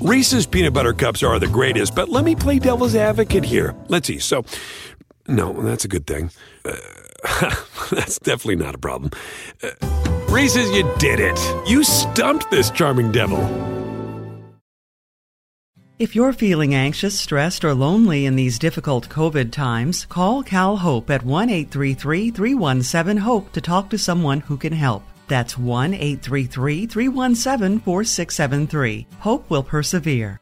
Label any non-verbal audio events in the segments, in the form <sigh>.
Reese's peanut butter cups are the greatest, but let me play devil's advocate here. Let's see. So, no, that's a good thing. Uh, <laughs> that's definitely not a problem. Uh, Reese's, you did it. You stumped this charming devil. If you're feeling anxious, stressed, or lonely in these difficult COVID times, call Cal Hope at 1 833 317 HOPE to talk to someone who can help. That's 1 833 317 4673. Hope will persevere.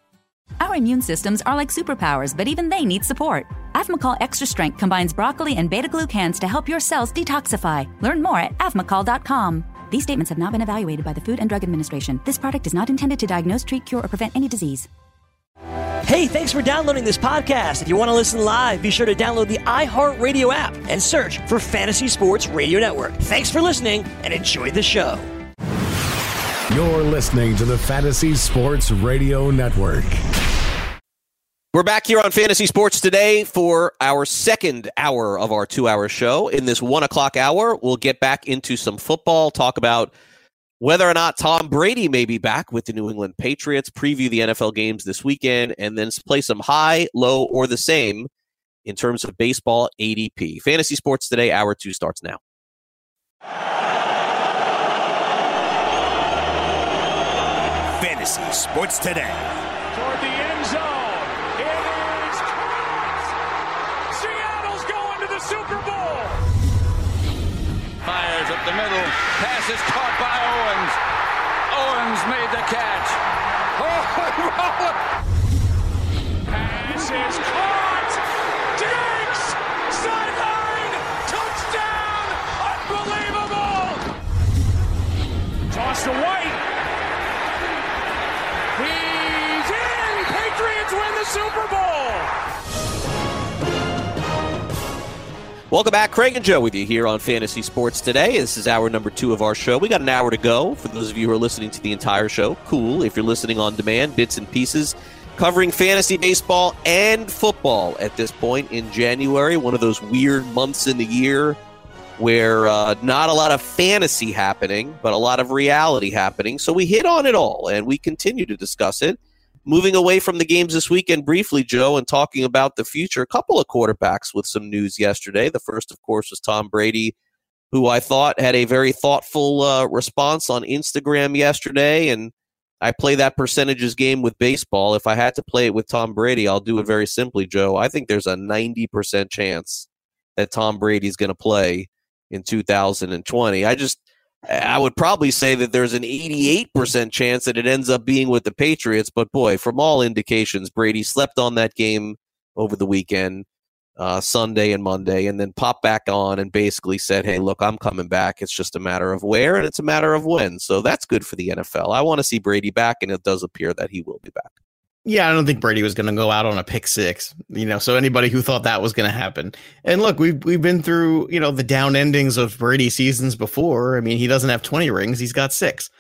Our immune systems are like superpowers, but even they need support. Avmacol Extra Strength combines broccoli and beta glucans to help your cells detoxify. Learn more at avmacol.com. These statements have not been evaluated by the Food and Drug Administration. This product is not intended to diagnose, treat, cure, or prevent any disease. Hey, thanks for downloading this podcast. If you want to listen live, be sure to download the iHeartRadio app and search for Fantasy Sports Radio Network. Thanks for listening and enjoy the show. You're listening to the Fantasy Sports Radio Network. We're back here on Fantasy Sports today for our second hour of our two hour show. In this one o'clock hour, we'll get back into some football, talk about whether or not Tom Brady may be back with the New England Patriots, preview the NFL games this weekend, and then play some high, low, or the same in terms of baseball ADP. Fantasy Sports Today, hour two starts now. Fantasy Sports Today. By Owens. Owens made the catch. <laughs> Oh, Pass is caught. Welcome back. Craig and Joe with you here on Fantasy Sports today. This is hour number two of our show. We got an hour to go. For those of you who are listening to the entire show, cool. If you're listening on demand, bits and pieces, covering fantasy baseball and football at this point in January, one of those weird months in the year where uh, not a lot of fantasy happening, but a lot of reality happening. So we hit on it all and we continue to discuss it. Moving away from the games this weekend briefly, Joe, and talking about the future, a couple of quarterbacks with some news yesterday. The first, of course, was Tom Brady, who I thought had a very thoughtful uh, response on Instagram yesterday. And I play that percentages game with baseball. If I had to play it with Tom Brady, I'll do it very simply, Joe. I think there's a 90% chance that Tom Brady's going to play in 2020. I just I would probably say that there's an 88% chance that it ends up being with the Patriots, but boy, from all indications, Brady slept on that game over the weekend, uh, Sunday and Monday, and then popped back on and basically said, Hey, look, I'm coming back. It's just a matter of where and it's a matter of when. So that's good for the NFL. I want to see Brady back, and it does appear that he will be back. Yeah, I don't think Brady was going to go out on a pick six, you know. So anybody who thought that was going to happen, and look, we've we've been through you know the down endings of Brady seasons before. I mean, he doesn't have twenty rings; he's got six.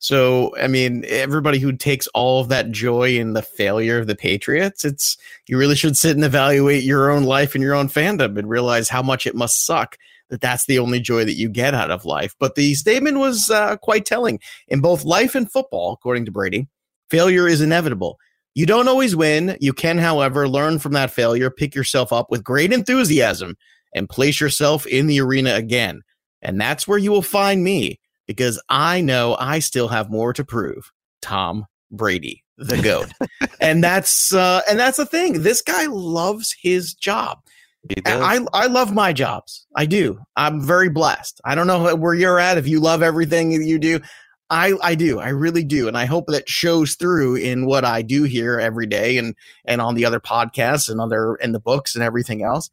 So I mean, everybody who takes all of that joy in the failure of the Patriots, it's you really should sit and evaluate your own life and your own fandom and realize how much it must suck that that's the only joy that you get out of life. But the statement was uh, quite telling in both life and football, according to Brady. Failure is inevitable. You don't always win. You can, however, learn from that failure, pick yourself up with great enthusiasm, and place yourself in the arena again. And that's where you will find me because I know I still have more to prove. Tom Brady, the goat. <laughs> and that's uh, and that's the thing. This guy loves his job. I I love my jobs. I do. I'm very blessed. I don't know where you're at if you love everything you do. I I do. I really do. And I hope that shows through in what I do here every day and and on the other podcasts and other in the books and everything else.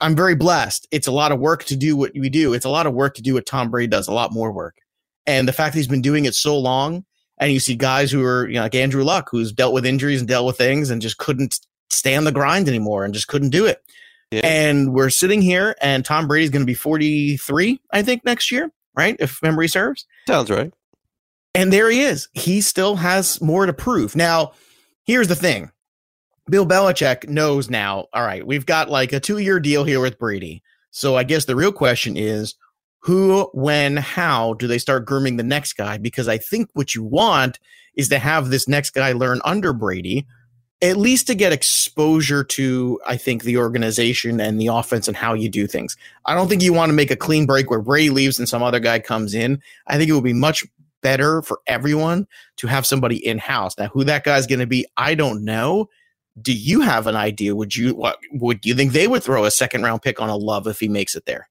I'm very blessed. It's a lot of work to do what we do. It's a lot of work to do what Tom Brady does, a lot more work. And the fact that he's been doing it so long and you see guys who are, you know, like Andrew Luck, who's dealt with injuries and dealt with things and just couldn't stay on the grind anymore and just couldn't do it. Yeah. And we're sitting here and Tom Brady's going to be 43, I think, next year, right? If memory serves. Sounds right. And there he is. He still has more to prove. Now, here's the thing Bill Belichick knows now, all right, we've got like a two year deal here with Brady. So I guess the real question is who, when, how do they start grooming the next guy? Because I think what you want is to have this next guy learn under Brady, at least to get exposure to, I think, the organization and the offense and how you do things. I don't think you want to make a clean break where Brady leaves and some other guy comes in. I think it would be much better for everyone to have somebody in house. Now, who that guy's going to be, I don't know. Do you have an idea? Would you what would you think they would throw a second round pick on a love if he makes it there?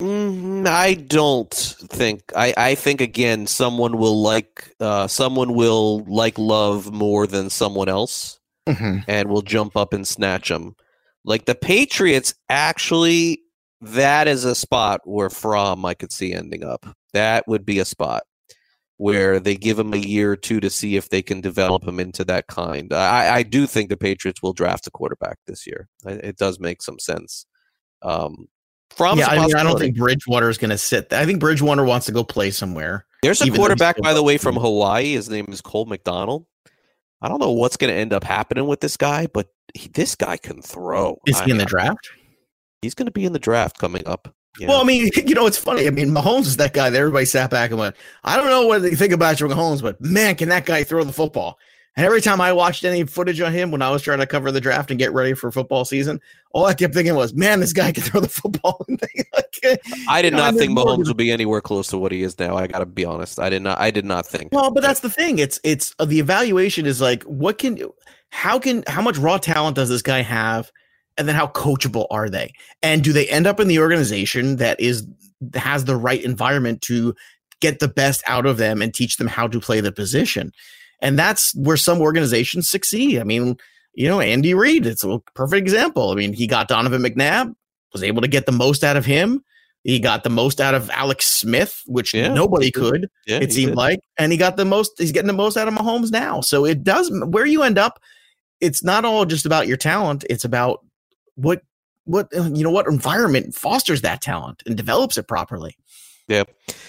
Mm, I don't think. I, I think again, someone will like uh, someone will like love more than someone else, mm-hmm. and will jump up and snatch them. Like the Patriots, actually, that is a spot where Fromm I could see ending up. That would be a spot where they give him a year or two to see if they can develop him into that kind. I, I do think the Patriots will draft a quarterback this year. It does make some sense. Um, from yeah, I mean, I don't think Bridgewater is going to sit. I think Bridgewater wants to go play somewhere. There's a quarterback, by the way, from Hawaii. His name is Cole McDonald. I don't know what's going to end up happening with this guy, but he, this guy can throw. Is he in the draft? He's going to be in the draft coming up. Yeah. Well, I mean, <laughs> you know, it's funny. I mean, Mahomes is that guy that everybody sat back and went, I don't know what you think about your Mahomes, but man, can that guy throw the football? And every time I watched any footage on him when I was trying to cover the draft and get ready for football season, all I kept thinking was, "Man, this guy can <laughs> throw the football." <laughs> I did not think Mahomes would be anywhere close to what he is now. I got to be honest. I did not. I did not think. Well, but that's the thing. It's it's uh, the evaluation is like, what can, how can, how much raw talent does this guy have, and then how coachable are they, and do they end up in the organization that is has the right environment to get the best out of them and teach them how to play the position and that's where some organizations succeed. I mean, you know, Andy Reid, it's a perfect example. I mean, he got Donovan McNabb, was able to get the most out of him. He got the most out of Alex Smith, which yeah, nobody could, yeah, it seemed did. like. And he got the most, he's getting the most out of Mahomes now. So it does, where you end up, it's not all just about your talent. It's about what, what, you know, what environment fosters that talent and develops it properly. Yeah.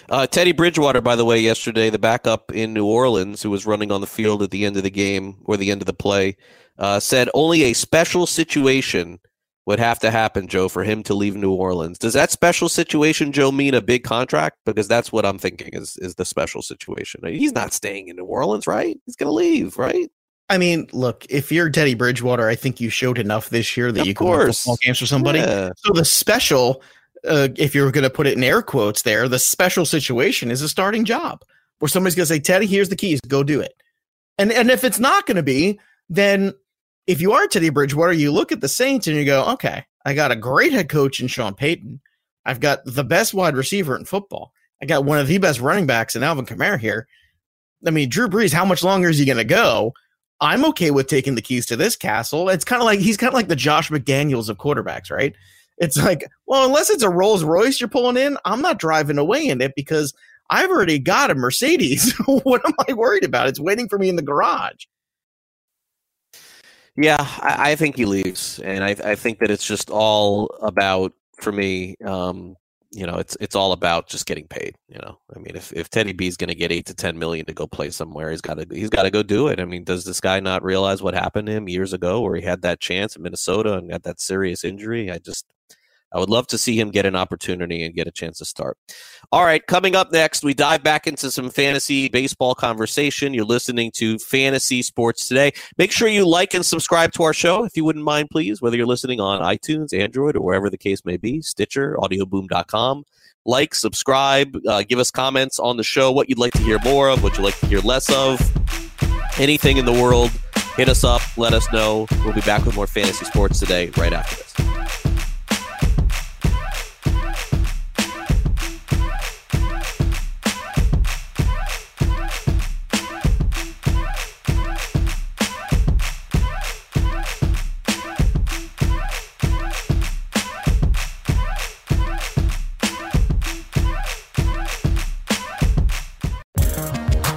Uh, Teddy Bridgewater, by the way, yesterday, the backup in New Orleans, who was running on the field at the end of the game or the end of the play, uh, said only a special situation would have to happen, Joe, for him to leave New Orleans. Does that special situation, Joe, mean a big contract? Because that's what I'm thinking is is the special situation. He's not staying in New Orleans, right? He's going to leave, right? I mean, look, if you're Teddy Bridgewater, I think you showed enough this year that of you can win football games for somebody. Yeah. So the special uh, if you're going to put it in air quotes there, the special situation is a starting job where somebody's going to say, Teddy, here's the keys, go do it. And and if it's not going to be, then if you are Teddy Bridgewater, you look at the Saints and you go, okay, I got a great head coach in Sean Payton. I've got the best wide receiver in football. I got one of the best running backs in Alvin Kamara here. I mean, Drew Brees, how much longer is he going to go? I'm okay with taking the keys to this castle. It's kind of like he's kind of like the Josh McDaniels of quarterbacks, right? It's like, well, unless it's a Rolls Royce you're pulling in, I'm not driving away in it because I've already got a Mercedes. <laughs> what am I worried about? It's waiting for me in the garage. Yeah, I, I think he leaves, and I, I, think that it's just all about for me. Um, you know, it's it's all about just getting paid. You know, I mean, if, if Teddy B is going to get eight to ten million to go play somewhere, he's got to he's got to go do it. I mean, does this guy not realize what happened to him years ago, where he had that chance in Minnesota and got that serious injury? I just I would love to see him get an opportunity and get a chance to start. All right, coming up next, we dive back into some fantasy baseball conversation. You're listening to Fantasy Sports Today. Make sure you like and subscribe to our show if you wouldn't mind, please, whether you're listening on iTunes, Android, or wherever the case may be, Stitcher, audioboom.com. Like, subscribe, uh, give us comments on the show, what you'd like to hear more of, what you'd like to hear less of, anything in the world. Hit us up, let us know. We'll be back with more fantasy sports today right after this.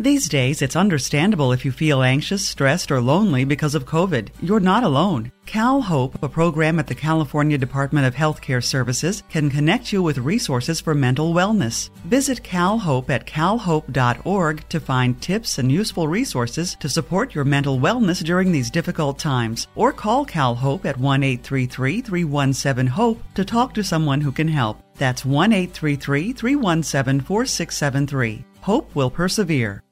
These days, it's understandable if you feel anxious, stressed, or lonely because of COVID. You're not alone. Cal Hope, a program at the California Department of Healthcare Services, can connect you with resources for mental wellness. Visit Cal Hope at calhope.org to find tips and useful resources to support your mental wellness during these difficult times. Or call Cal Hope at 1 833 317 HOPE to talk to someone who can help. That's 1 833 317 4673. Hope will persevere.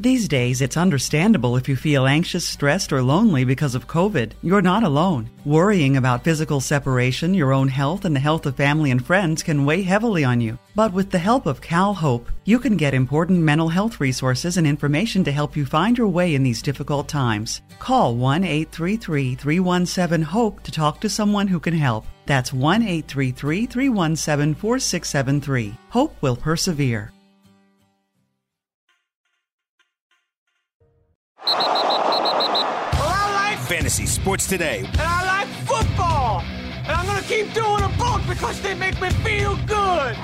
These days, it's understandable if you feel anxious, stressed, or lonely because of COVID. You're not alone. Worrying about physical separation, your own health, and the health of family and friends can weigh heavily on you. But with the help of Cal Hope, you can get important mental health resources and information to help you find your way in these difficult times. Call 1 833 317 HOPE to talk to someone who can help. That's 1 833 317 4673. Hope will persevere. Well, I like fantasy sports today. And I like football. And I'm going to keep doing them both because they make me feel good.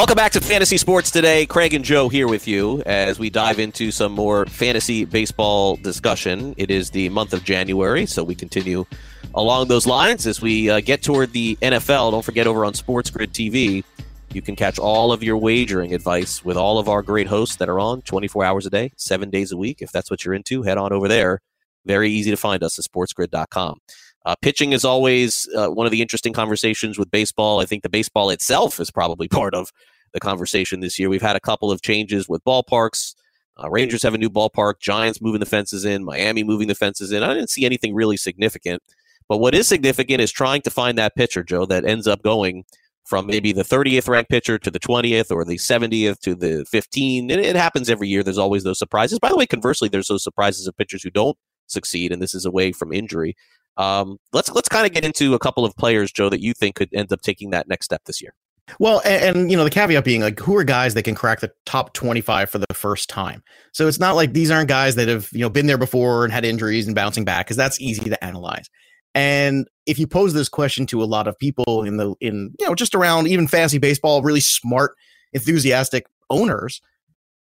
Welcome back to Fantasy Sports Today. Craig and Joe here with you as we dive into some more fantasy baseball discussion. It is the month of January, so we continue along those lines as we uh, get toward the NFL. Don't forget over on Sports Grid TV, you can catch all of your wagering advice with all of our great hosts that are on 24 hours a day, seven days a week. If that's what you're into, head on over there. Very easy to find us at sportsgrid.com. Uh, pitching is always uh, one of the interesting conversations with baseball. I think the baseball itself is probably <laughs> part of the conversation this year. We've had a couple of changes with ballparks. Uh, Rangers have a new ballpark, Giants moving the fences in, Miami moving the fences in. I didn't see anything really significant. But what is significant is trying to find that pitcher, Joe, that ends up going from maybe the 30th ranked pitcher to the 20th or the 70th to the 15. It, it happens every year. There's always those surprises. By the way, conversely, there's those surprises of pitchers who don't succeed, and this is away from injury. Um, let's let's kind of get into a couple of players, Joe, that you think could end up taking that next step this year. Well, and, and, you know the caveat being like, who are guys that can crack the top twenty-five for the first time? So it's not like these aren't guys that have you know been there before and had injuries and bouncing back because that's easy to analyze. And if you pose this question to a lot of people in the in you know just around even fantasy baseball, really smart, enthusiastic owners,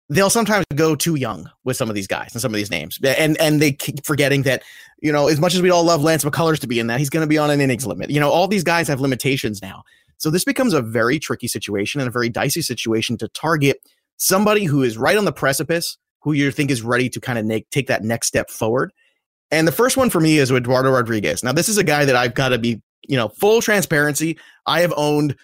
they'll sometimes go too young with some of these guys and some of these names, and and they keep forgetting that you know as much as we all love Lance McCullers to be in that, he's going to be on an innings limit. You know, all these guys have limitations now, so this becomes a very tricky situation and a very dicey situation to target somebody who is right on the precipice, who you think is ready to kind of na- take that next step forward. And the first one for me is Eduardo Rodriguez. Now, this is a guy that I've got to be, you know, full transparency. I have owned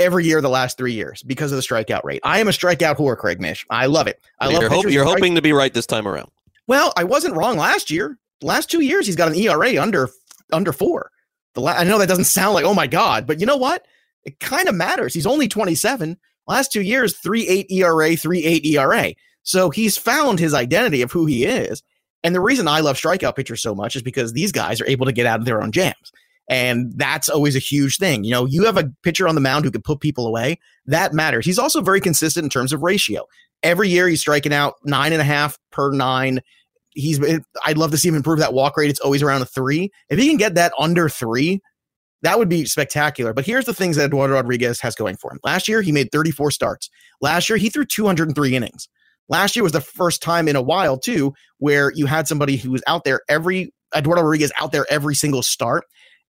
every year the last three years because of the strikeout rate. I am a strikeout whore, Craig Mish. I love it. I you're love hope, You're hoping to be right this time around. Well, I wasn't wrong last year. Last two years, he's got an ERA under under four. The la- I know that doesn't sound like oh my god, but you know what? It kind of matters. He's only 27. Last two years, three eight ERA, three eight ERA. So he's found his identity of who he is. And the reason I love strikeout pitchers so much is because these guys are able to get out of their own jams. And that's always a huge thing. You know, you have a pitcher on the mound who can put people away. That matters. He's also very consistent in terms of ratio. Every year he's striking out nine and a half per nine. He's I'd love to see him improve that walk rate. It's always around a three. If he can get that under three, that would be spectacular. But here's the things that Eduardo Rodriguez has going for him. Last year, he made 34 starts. Last year, he threw 203 innings. Last year was the first time in a while, too, where you had somebody who was out there every, Eduardo Rodriguez out there every single start.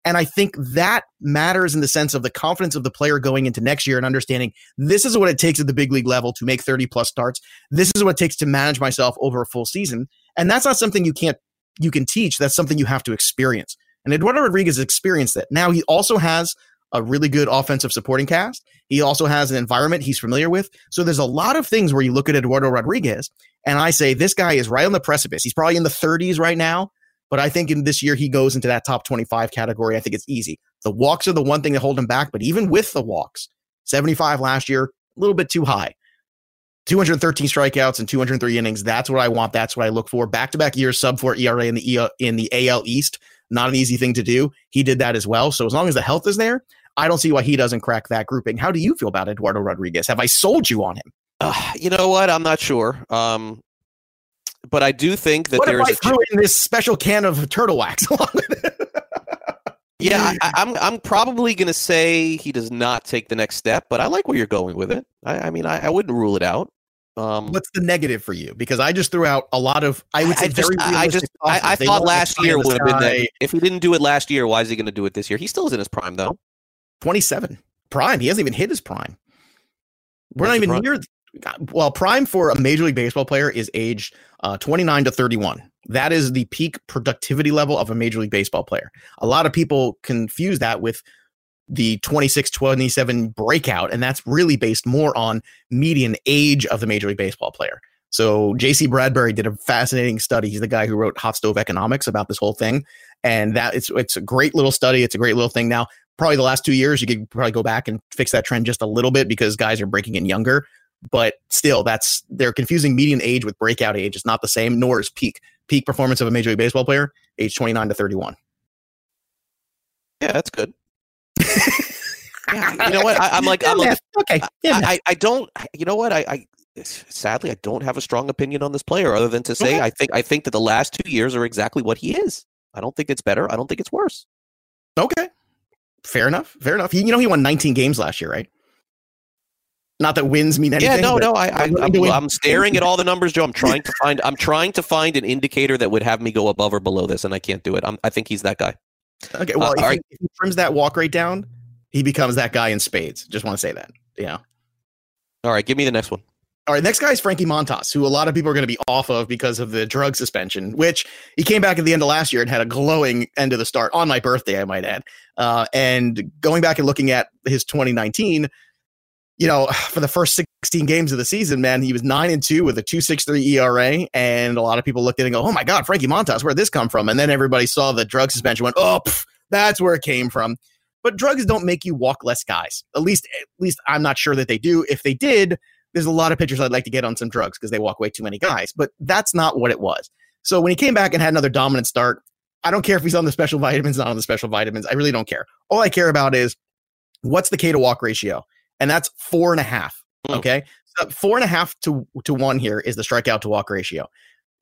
And I think that matters in the sense of the confidence of the player going into next year and understanding this is what it takes at the big league level to make 30 plus starts. This is what it takes to manage myself over a full season. And that's not something you can't, you can teach. That's something you have to experience. And Eduardo Rodriguez experienced it. Now he also has a really good offensive supporting cast. He also has an environment he's familiar with. So there's a lot of things where you look at Eduardo Rodriguez and I say this guy is right on the precipice. He's probably in the 30s right now, but I think in this year he goes into that top 25 category. I think it's easy. The walks are the one thing that hold him back, but even with the walks, 75 last year, a little bit too high. 213 strikeouts and 203 innings. That's what I want. That's what I look for. Back to back years, sub four ERA in the in the AL East. Not an easy thing to do. He did that as well. So as long as the health is there, I don't see why he doesn't crack that grouping. How do you feel about Eduardo Rodriguez? Have I sold you on him? Uh, you know what? I'm not sure. Um, but I do think that what if there's I threw in this special can of turtle wax <laughs> along with it? Yeah, I, I'm I'm probably going to say he does not take the next step, but I like where you're going with it. I, I mean, I, I wouldn't rule it out. Um, What's the negative for you? Because I just threw out a lot of. I would say I just, very. I just, I, I thought last year would have been that. If he didn't do it last year, why is he going to do it this year? He still is in his prime, though. Twenty-seven prime. He hasn't even hit his prime. We're What's not even near. Well, prime for a major league baseball player is age uh, 29 to 31. That is the peak productivity level of a major league baseball player. A lot of people confuse that with the 26 27 breakout, and that's really based more on median age of the major league baseball player. So JC Bradbury did a fascinating study. He's the guy who wrote Hot Stove Economics about this whole thing. And that it's it's a great little study. It's a great little thing. Now, probably the last two years, you could probably go back and fix that trend just a little bit because guys are breaking in younger. But still, that's they're confusing median age with breakout age. It's not the same, nor is peak. Peak performance of a major league baseball player, age 29 to 31. Yeah, that's good. <laughs> yeah, you know what? I, I'm like, I'm like, okay. I, I, I don't. You know what? I, I sadly I don't have a strong opinion on this player other than to say Okay. I think I think that the last two years are exactly what he is. I don't think it's better. I don't think it's worse. Okay. Fair enough. Fair enough. He, you know, he won 19 games last year, right? Not that wins mean anything. yeah, no, no. I, I I'm willing I'm, to win. I'm staring at all the numbers, Joe. I'm <laughs> trying to find. I'm trying to find an indicator that would have me go above or below this, and I can't do it. I'm, I think he's that guy. Okay, well, Uh, if, all he, right. if he trims that walk rate down, he becomes that guy in spades. Just want to say that. Yeah. All right, give me the next one. All right, next guy is Frankie Montas, who a lot of people are going to be off of because of the drug suspension, which he came back at the end of last year and had a glowing end of the start on my birthday, I might add. Uh, and going back and looking at his 2019, you know, <sighs> for the first 16 games of the season, man, he was nine and two with a 2.63 ERA, and a lot of people looked at it and go, "Oh my God, Frankie Montas, where'd this come from?" And then everybody saw the drug suspension, went, "Oh, pff, that's where it came from." But drugs don't make you walk less guys. At least, at least I'm not sure that they do. If they did, there's a lot of pitchers I'd like to get on some drugs because they walk way too many guys. But that's not what it was. So when he came back and had another dominant start, I don't care if he's on the special vitamins, not on the special vitamins. I really don't care. All I care about is what's the K to walk ratio, and that's four and a half. Hmm. Okay, so four and a half to to one here is the strikeout to walk ratio.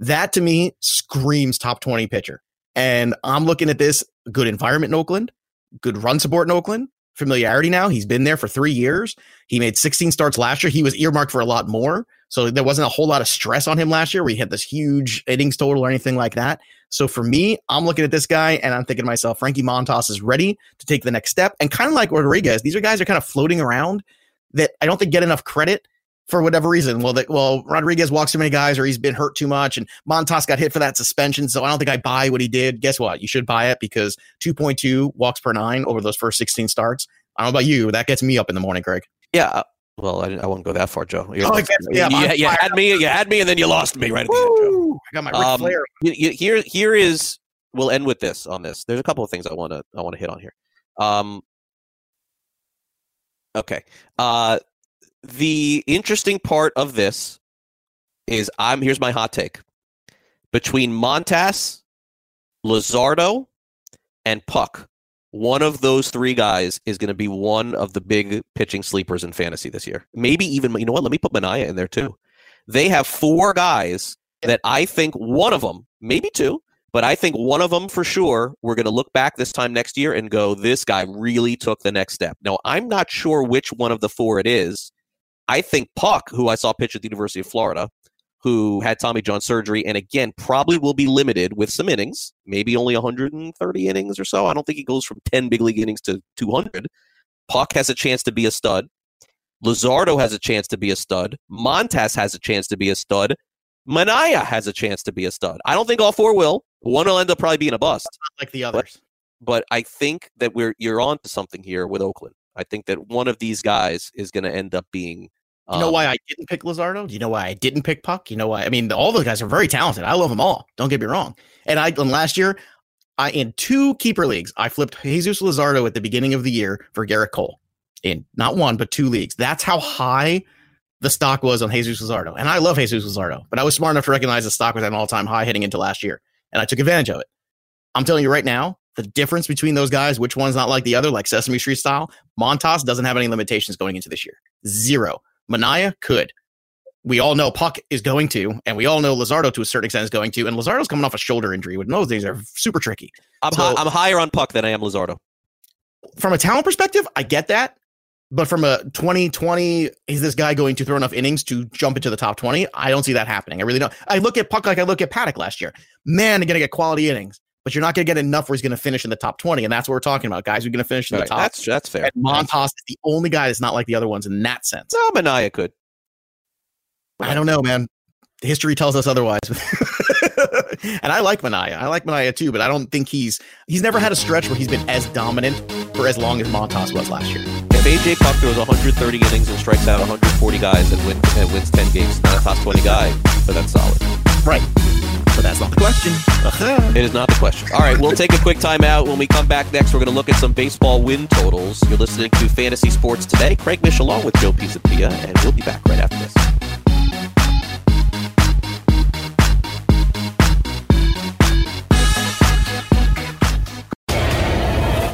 That to me screams top twenty pitcher. And I'm looking at this good environment in Oakland, good run support in Oakland, familiarity now. He's been there for three years. He made 16 starts last year. He was earmarked for a lot more. So there wasn't a whole lot of stress on him last year where he had this huge innings total or anything like that. So for me, I'm looking at this guy and I'm thinking to myself, Frankie Montas is ready to take the next step. And kind of like Rodriguez, these are guys are kind of floating around that I don't think get enough credit for whatever reason. Well, that well, Rodriguez walks too many guys or he's been hurt too much, and Montas got hit for that suspension. So I don't think I buy what he did. Guess what? You should buy it because 2.2 walks per nine over those first 16 starts. I don't know about you. That gets me up in the morning, Greg. Yeah. Well, I, I won't go that far, Joe. You're- Oh, I guess- yeah, you, you had me. You had me, and then you lost me right at the end, Joe. I got my Um, Flair. you- you- here, here is. We'll end with this on this. There's a couple of things I want to I want to hit on here. Um. Okay. Uh, the interesting part of this is I'm here's my hot take. Between Montas, Luzardo, and Puk, one of those three guys is going to be one of the big pitching sleepers in fantasy this year. Maybe even you know what? Let me put Manaea in there too. They have four guys that I think one of them, maybe two, but I think one of them for sure, we're going to look back this time next year and go, this guy really took the next step. Now, I'm not sure which one of the four it is. I think Puk, who I saw pitch at the University of Florida, who had Tommy John surgery, and again, probably will be limited with some innings, maybe only 130 innings or so. I don't think he goes from 10 big league innings to 200. Puk has a chance to be a stud. Luzardo has a chance to be a stud. Montas has a chance to be a stud. Manaea has a chance to be a stud. I don't think all four will. One will end up probably being a bust. like the others. But I think that we're you're on to something here with Oakland. I think that one of these guys is going to end up being. You know um, why I didn't pick Luzardo? Do you know why I didn't pick Puk? You know why? I mean, all those guys are very talented. I love them all. Don't get me wrong. And I and last year, I in two keeper leagues, I flipped Jesus Luzardo at the beginning of the year for Gerrit Cole in not one but two leagues. That's how high the stock was on Jesus Luzardo. And I love Jesus Luzardo, but I was smart enough to recognize the stock was at an all-time high heading into last year, and I took advantage of it. I'm telling you right now, the difference between those guys, which one's not like the other, like Sesame Street style, Montas doesn't have any limitations going into this year. Zero. Manaea could. we all know Puk is going to, and we all know Luzardo to a certain extent is going to, and Luzardo's coming off a shoulder injury. With those things are super tricky. I'm So- hi- I'm higher on Puk than I am Luzardo. From a talent perspective, I get that. But from a 2020, is this guy going to throw enough innings to jump into the top 20? I don't see that happening. I really don't. I look at Puk like I look at Paddock last year. Man, they're going to get quality innings, but you're not going to get enough where he's going to finish in the top 20. And that's what we're talking about. Guys who are going to finish in Right, the top. That's that's fair. And Montas is the only guy that's not like the other ones in that sense. No, Manaea could. I don't know, man. History tells us otherwise. <laughs> and I like Manaea. I like Manaea too, but I don't think he's he's never had a stretch where he's been as dominant for as long as Montas was last year. If AJ Puk throws 130 innings and strikes out 140 guys and, win, and wins 10 games, not a top 20 guy, but that's solid. Right. But that's not the question. Uh-huh. It is not the question. All right, we'll take a quick timeout. When we come back next, we're going to look at some baseball win totals. You're listening to Fantasy Sports Today. Craig Mish along with Joe Pisapia, and we'll be back right after this.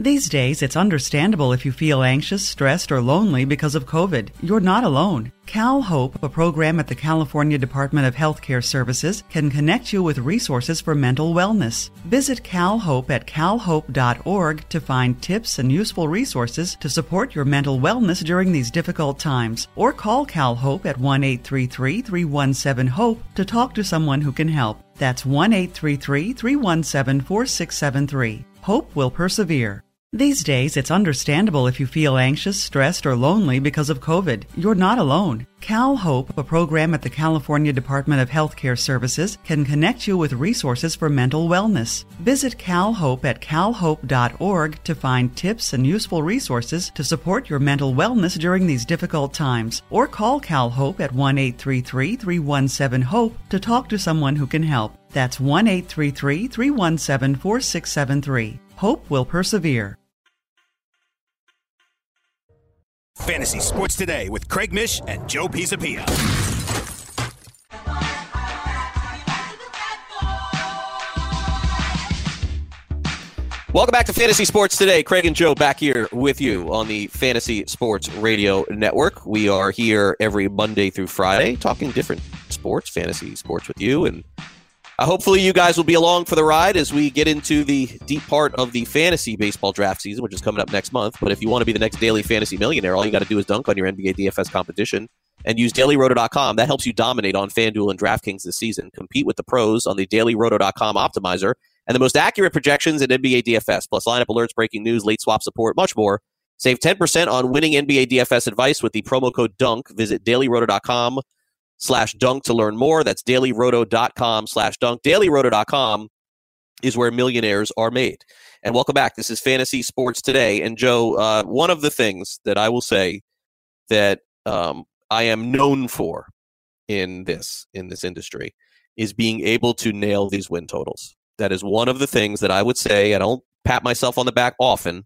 These days, it's understandable if you feel anxious, stressed, or lonely because of COVID. You're not alone. Cal Hope, a program at the California Department of Healthcare Services, can connect you with resources for mental wellness. Visit CalHope at calhope.org to find tips and useful resources to support your mental wellness during these difficult times. Or call Cal Hope at 1 833 317 HOPE to talk to someone who can help. That's 1 833 317 4673. Hope will persevere. These days, it's understandable if you feel anxious, stressed, or lonely because of COVID. You're not alone. Cal Hope, a program at the California Department of Healthcare Services, can connect you with resources for mental wellness. Visit CalHope at calhope.org to find tips and useful resources to support your mental wellness during these difficult times. Or call Cal Hope at 1 833 317 HOPE to talk to someone who can help. That's 1 833 317 4673. Hope will persevere. Fantasy Sports Today with Craig Mish and Joe Pisapia. Welcome back to Fantasy Sports Today. Craig and Joe back here with you on the Fantasy Sports Radio Network. We are here every Monday through Friday talking different sports, fantasy sports with you. And uh, hopefully, you guys will be along for the ride as we get into the deep part of the fantasy baseball draft season, which is coming up next month. But if you want to be the next daily fantasy millionaire, all you got to do is dunk on your NBA DFS competition and use dailyroto.com. That helps you dominate on FanDuel and DraftKings this season. Compete with the pros on the dailyroto.com optimizer and the most accurate projections in NBA DFS, plus lineup alerts, breaking news, late swap support, much more. Save 10% on winning NBA DFS advice with the promo code DUNK. Visit dailyroto.com slash dunk to learn more. That's dailyroto.com slash dunk. Dailyroto.com is where millionaires are made. And welcome back. This is Fantasy Sports Today. And Joe, uh, one of the things that I will say that um, I am known for in this in this industry is being able to nail these win totals. That is one of the things that I would say. I don't pat myself on the back often.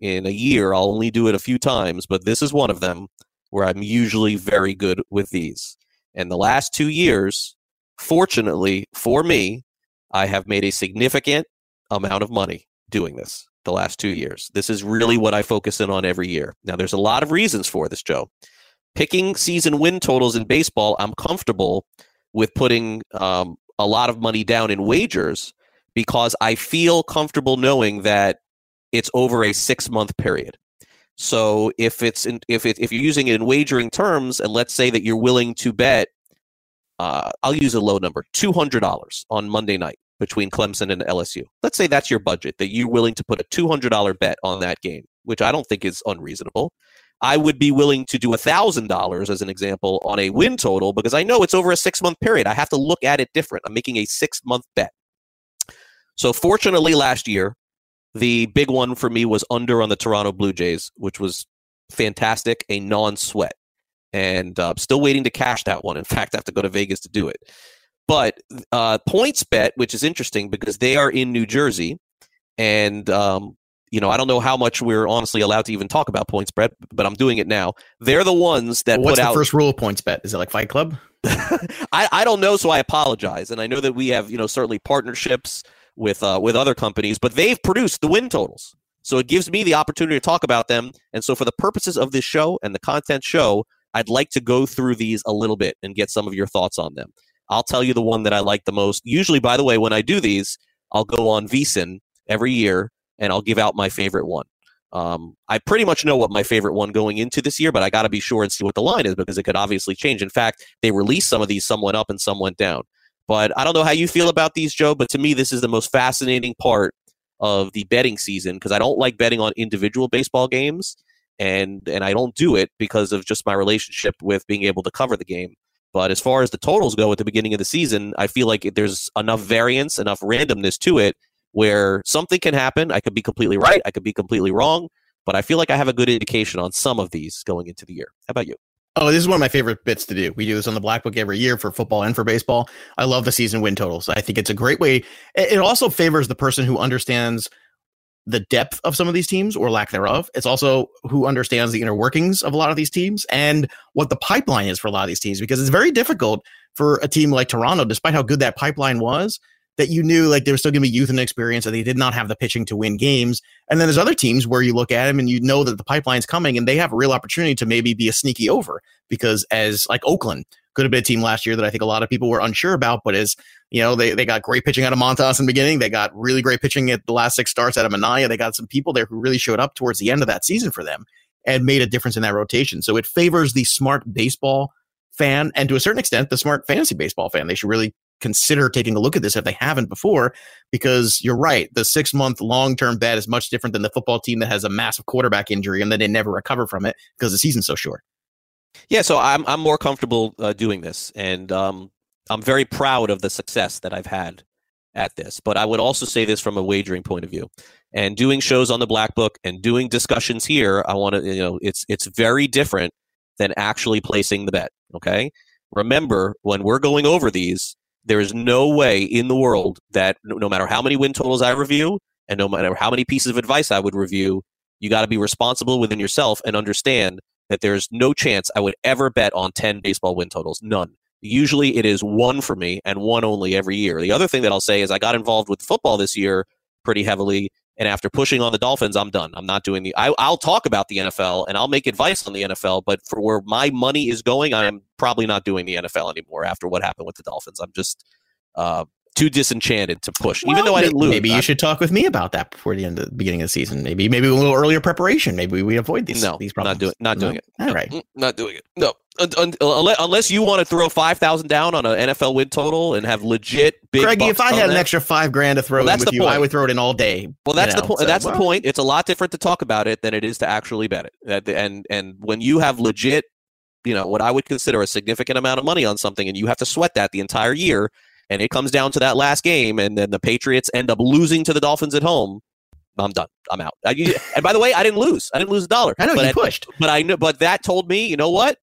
In a year, I'll only do it a few times, but this is one of them where I'm usually very good with these. And the last two years, fortunately for me, I have made a significant amount of money doing this the last two years. This is really what I focus in on every year. Now, there's a lot of reasons for this, Joe. Picking season win totals in baseball, I'm comfortable with putting um, a lot of money down in wagers because I feel comfortable knowing that it's over a six month period. So if it's in, if it, if you're using it in wagering terms, and let's say that you're willing to bet, uh, I'll use a low number, two hundred dollars on Monday night between Clemson and LSU. Let's say that's your budget that you're willing to put a two hundred dollar bet on that game, which I don't think is unreasonable. I would be willing to do a thousand dollars as an example on a win total because I know it's over a six month period. I have to look at it different. I'm making a six month bet. So fortunately, last year, the big one for me was under on the Toronto Blue Jays, which was fantastic, a non sweat. and uh, still waiting to cash that one. In <laughs> fact, I have to go to Vegas to do it. But uh, PointsBet, which is interesting because they are in New Jersey, and um, you know I don't know how much we're honestly allowed to even talk about PointsBet, but I'm doing it now. They're the ones that Well, what's the out. first rule of PointsBet? Is it like Fight Club? <laughs> I, I don't know, so I apologize. And I know that we have, you know, certainly partnerships with uh, with other companies, but they've produced the win totals. So it gives me the opportunity to talk about them. And so for the purposes of this show and the content show, I'd like to go through these a little bit and get some of your thoughts on them. I'll tell you the one that I like the most. Usually, by the way, when I do these, I'll go on VSIN every year and I'll give out my favorite one. Um, I pretty much know what my favorite one going into this year, but I got to be sure and see what the line is because it could obviously change. In fact, they released some of these, some went up and some went down. But I don't know how you feel about these, Joe. But to me, this is the most fascinating part of the betting season because I don't like betting on individual baseball games, and and I don't do it because of just my relationship with being able to cover the game. But as far as the totals go at the beginning of the season, I feel like there's enough variance, enough randomness to it where something can happen. I could be completely right, I could be completely wrong, but I feel like I have a good indication on some of these going into the year. How about you? Oh, this is one of my favorite bits to do. We do this on the Black Book every year for football and for baseball. I love the season win totals. I think it's a great way. It also favors the person who understands the depth of some of these teams or lack thereof. It's also who understands the inner workings of a lot of these teams and what the pipeline is for a lot of these teams because it's very difficult for a team like Toronto, despite how good that pipeline was, that you knew like there was still going to be youth and experience and they did not have the pitching to win games. And then there's other teams where you look at them and you know that the pipeline's coming and they have a real opportunity to maybe be a sneaky over because as like Oakland could have been a team last year that I think a lot of people were unsure about, but as you know, they, they got great pitching out of Montas in the beginning. They got really great pitching at the last six starts out of Manaea. They got some people there who really showed up towards the end of that season for them and made a difference in that rotation. So it favors the smart baseball fan and to a certain extent the smart fantasy baseball fan. They should really consider taking a look at this if they haven't before, because you're right. The six month long term bet is much different than the football team that has a massive quarterback injury and then they never recover from it because the season's so short. Yeah, so I'm I'm more comfortable uh, doing this, and um, I'm very proud of the success that I've had at this. But I would also say this from a wagering point of view, and doing shows on the Black Book and doing discussions here. I want to, you know, it's it's very different than actually placing the bet. Okay, remember when we're going over these, there is no way in the world that no, matter how many win totals I review and no matter how many pieces of advice I would review, you got to be responsible within yourself and understand that there's no chance I would ever bet on 10 baseball win totals. None. Usually it is one for me and one only every year. The other thing that I'll say is I got involved with football this year pretty heavily. And after pushing on the Dolphins, I'm done. I'm not doing the. I, I'll talk about the NFL and I'll make advice on the NFL, but for where my money is going, I am probably not doing the NFL anymore after what happened with the Dolphins. I'm just uh, too disenchanted to push, even though I didn't lose. Maybe I- you should talk with me about that before the end of the beginning of the season. Maybe maybe a little earlier preparation. Maybe we avoid these no, these problems. not doing, not doing No? it. All right. Not doing it. No, Un- un- unle- unless you want to throw five thousand down on an NFL win total and have legit big. Greggy, if I had an extra five grand to throw Well, in that's with the you, I would throw it in all day. Well, that's you the point. so, that's well, the point. It's a lot different to talk about it than it is to actually bet it. And and when you have legit, you know, what I would consider a significant amount of money on something, and you have to sweat that the entire year, and it comes down to that last game, and then the Patriots end up losing to the Dolphins at home. I'm done. I'm out. I, and by the way, I didn't lose. I didn't lose a dollar. I know, but you I- pushed. But I know. But that told me, you know what?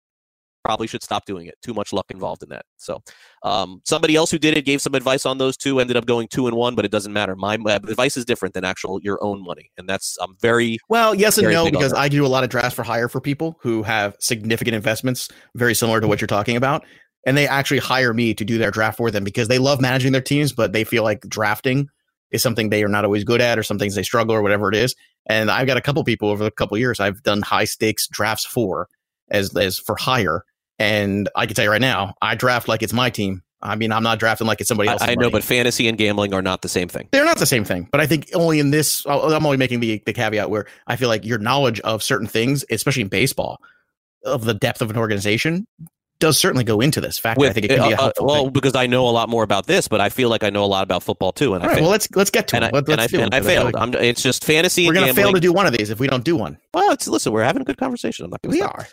Probably should stop doing it. Too much luck involved in that. So, um, somebody else who did it gave some advice on those two. Ended up going two and one, but it doesn't matter. My, advice is different than actual your own money, and that's I'm very Well, yes and no, because. I do a lot of drafts for hire for people who have significant investments, very similar to what you're talking about. And they actually hire me to do their draft for them because they love managing their teams, but they feel like drafting is something they are not always good at or some things they struggle or whatever it is. And I've got a couple people over a couple years I've done high stakes drafts for as as for hire. And I can tell you right now, I draft like it's my team. I mean, I'm not drafting like it's somebody else. I, I know, but fantasy and gambling are not the same thing. They're not the same thing, but I think only in this, I'm only making the, the caveat where I feel like your knowledge of certain things, especially in baseball, of the depth of an organization, does certainly go into this factor. I think it can be a uh, uh, well thing. because I know a lot more about this, but I feel like I know a lot about football too. And All I right, failed. well, let's let's get to and it. I, Let, and I, and. I failed. I'm, it's just fantasy. We're gonna fail to do one of these if we don't do one. Well, it's, listen, we're having a good conversation. I'm not going to We stop. are.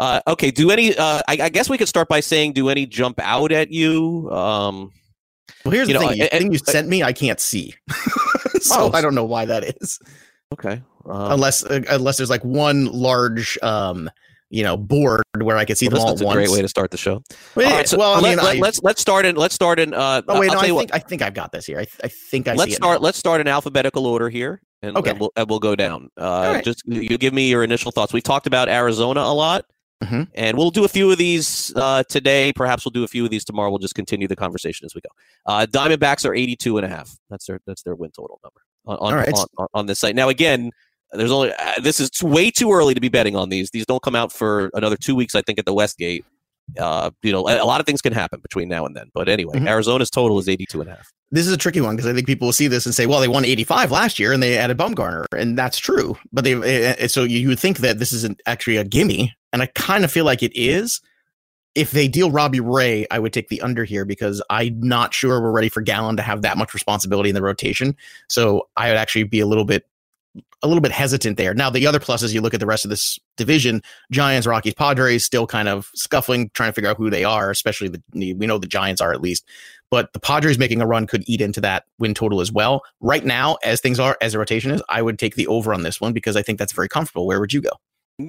Uh, okay. Do any? Uh, I, I guess we could start by saying, do any jump out at you? Um, Well, here's You the know, thing. The I- thing you sent me, I can't see, <laughs> so Oh. I don't know why that is. okay. Um, unless uh, unless there's like one large um you know board where I could see well, them all that's at a great way to start the show. Well, right, so well, I mean, let, I- let's let's start in let's start in. Uh, Oh wait, no, I think what, I think I've got this here. I, th- I think I let's see start now. let's start in alphabetical order here, and, Okay. and we'll and we'll go down. Uh, right. Just you give me your initial thoughts. We talked about Arizona a lot. Mhm. And we'll do a few of these uh, today. Perhaps we'll do a few of these tomorrow. We'll just continue the conversation as we go. Uh, Diamondbacks are 82 and a half. That's their that's their win total number on on, right. on, on, on this site. Now again, there's only uh, this is way too early to be betting on these. These don't come out for another two weeks, I think, at the Westgate. Uh, you know, a, lot of things can happen between now and then. But anyway, Mhm. Arizona's total is 82 and a half. this is a tricky one because I think people will see this and say, "Well, they won 85 last year and they added Bumgarner," and that's true. But they eh, eh, so you you would think that this isn't actually a gimme, and I kind of feel like it is. If they deal Robbie Ray, I would take the under here because I'm not sure we're ready for Gallen to have that much responsibility in the rotation. So I would actually be a little bit a little bit hesitant there. Now the other plus is you look at the rest of this division, Giants, Rockies, Padres still kind of scuffling, trying to figure out who they are, especially the we know the Giants are at least. But the Padres making a run could eat into that win total as well. Right now, as things are, as the rotation is, I would take the over on this one because I think that's very comfortable. Where would you go?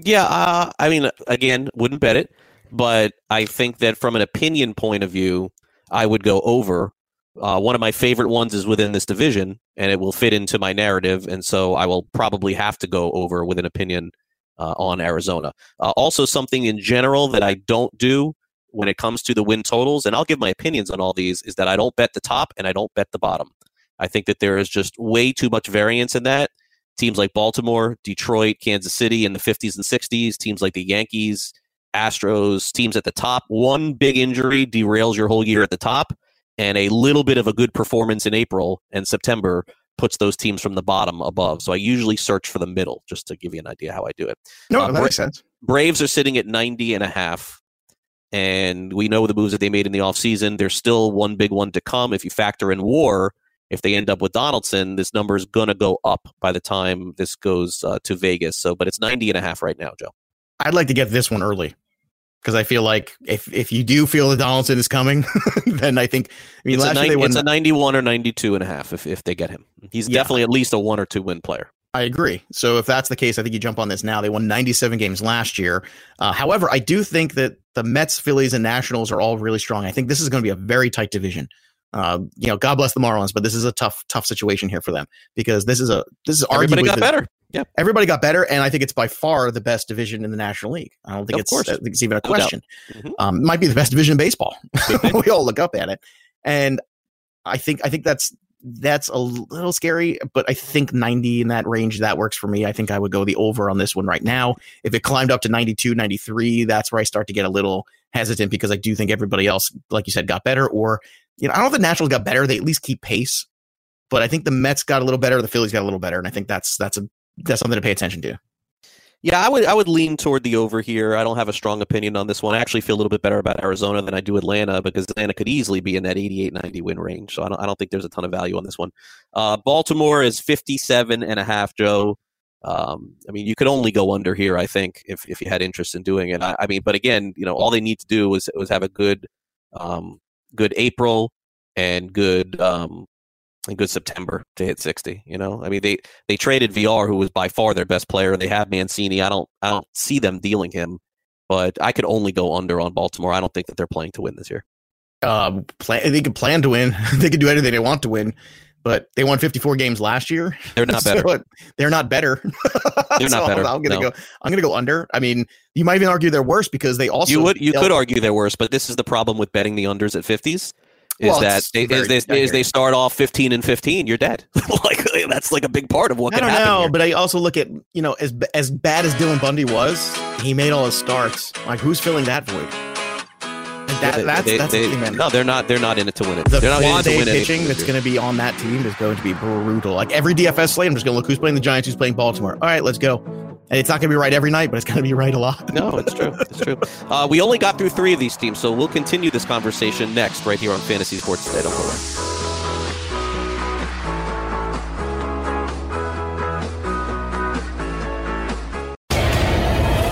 Yeah, uh, I mean, again, wouldn't bet it, but I think that from an opinion point of view, I would go over. Uh, one of my favorite ones is within this division, and it will fit into my narrative, and so I will probably have to go over with an opinion uh, on Arizona. Uh, also, something in general that I don't do when it comes to the win totals, and I'll give my opinions on all these, is that I don't bet the top and I don't bet the bottom. I think that there is just way too much variance in that. Teams like Baltimore, Detroit, Kansas City in the 50s and 60s, teams like the Yankees, Astros, teams at the top. One big injury derails your whole year at the top, and a little bit of a good performance in April and September puts those teams from the bottom above. So I usually search for the middle just to give you an idea how I do it. No, Uh, that Bra- makes sense. Braves are sitting at 90 and a half. And we know the moves that they made in the offseason. There's still one big one to come. If you factor in war, if they end up with Donaldson, this number is going to go up by the time this goes uh, to Vegas. So, but it's 90 and a half right now, Joe. I'd like to get this one early because I feel like if if you do feel that Donaldson is coming, <laughs> then I think I mean It's, a, last year nine- they won. it's a 91 or 92 and a half if, if they get him. He's Yeah. definitely at least a one or two win player. I agree. So if that's the case, I think you jump on this now. They won 97 games last year. Uh, however, I do think that the Mets, Phillies, and Nationals are all really strong. I think this is going to be a very tight division. Uh, you know, God bless the Marlins, but this is a tough, tough situation here for them because this is a this is Everybody arguably got the- better. Yeah. Everybody got better, and I think it's by far the best division in the National League. I don't think Of it's course. I think it's even a No question. Mhm. Um, might be the best division in baseball. <laughs> we all look up at it, and I think I think that's that's a little scary, but I think 90 in that range that works for me. I think I would go the over on this one right now. If it climbed up to 92, 93, that's where I start to get a little hesitant because I do think everybody else, like you said, got better. Or you know, I don't know if the Nationals got better. They at least keep pace, but I think the Mets got a little better. The Phillies got a little better, and I think that's that's a that's something to pay attention to. Yeah, I would I would lean toward the over here. I don't have a strong opinion on this one. I actually feel a little bit better about Arizona than I do Atlanta because Atlanta could easily be in that 88-90 win range. So I don't I don't think there's a ton of value on this one. Uh, Baltimore is 57 and a half, Joe. Um, I mean, you could only go under here, I think, if, if you had interest in doing it. I, I mean, but again, you know, all they need to do was was have a good um, good April and good um, and good September to hit 60. You know, I mean, they they traded Villar, who was by far their best player. They have Mancini. I don't I don't see them dealing him, but I could only go under on Baltimore. I don't think that they're playing to win this year. Uh, plan, they could plan to win. <laughs> they could do anything they want to win, but they won 54 games last year. They're not <laughs> So better. they're not better. <laughs> They're not <laughs> So better, I'm gonna no. go. I'm gonna go under. I mean, you might even argue they're worse because they also you would you could argue they're worse, but this is the problem with betting the unders at 50s. Is Well, that they, is, they, is they start off 15 and 15, you're dead. like that's like a big part of what I could don't happen. know, here. but I also look at you know as as bad as Dylan Bundy was, he made all his starts. Like who's filling that void? That, They- that's they- that's they- the. No, they're not. They're not in it to win it. The they're not in it to win pitching that's going to be on that team is going to be brutal. Like every DFS slate, I'm just going to look who's playing the Giants, who's playing Baltimore. All right, let's go. And it's not going to be right every night, but it's going to be right a lot. No, it's true. It's true. <laughs> Uh, we only got through three of these teams, so we'll continue this conversation next, right here on Fantasy Sports Today. Don't go away.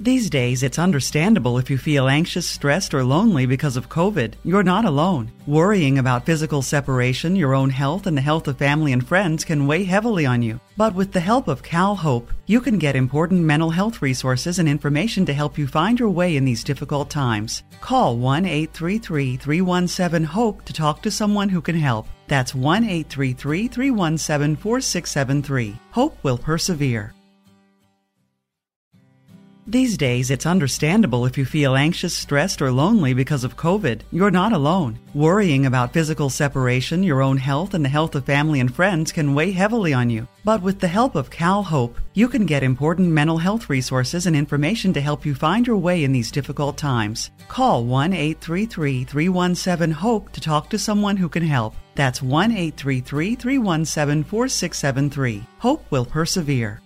These days, it's understandable if you feel anxious, stressed, or lonely because of COVID. You're not alone. Worrying about physical separation, your own health, and the health of family and friends can weigh heavily on you. But with the help of Cal Hope, you can get important mental health resources and information to help you find your way in these difficult times. Call 1 833 317 HOPE to talk to someone who can help. That's 1 833 317 4673. Hope will persevere. These days, it's understandable if you feel anxious, stressed, or lonely because of COVID. You're not alone. Worrying about physical separation, your own health, and the health of family and friends can weigh heavily on you. But with the help of Cal Hope, you can get important mental health resources and information to help you find your way in these difficult times. Call 1 833 317 HOPE to talk to someone who can help. That's 1 833 317 4673. Hope will persevere.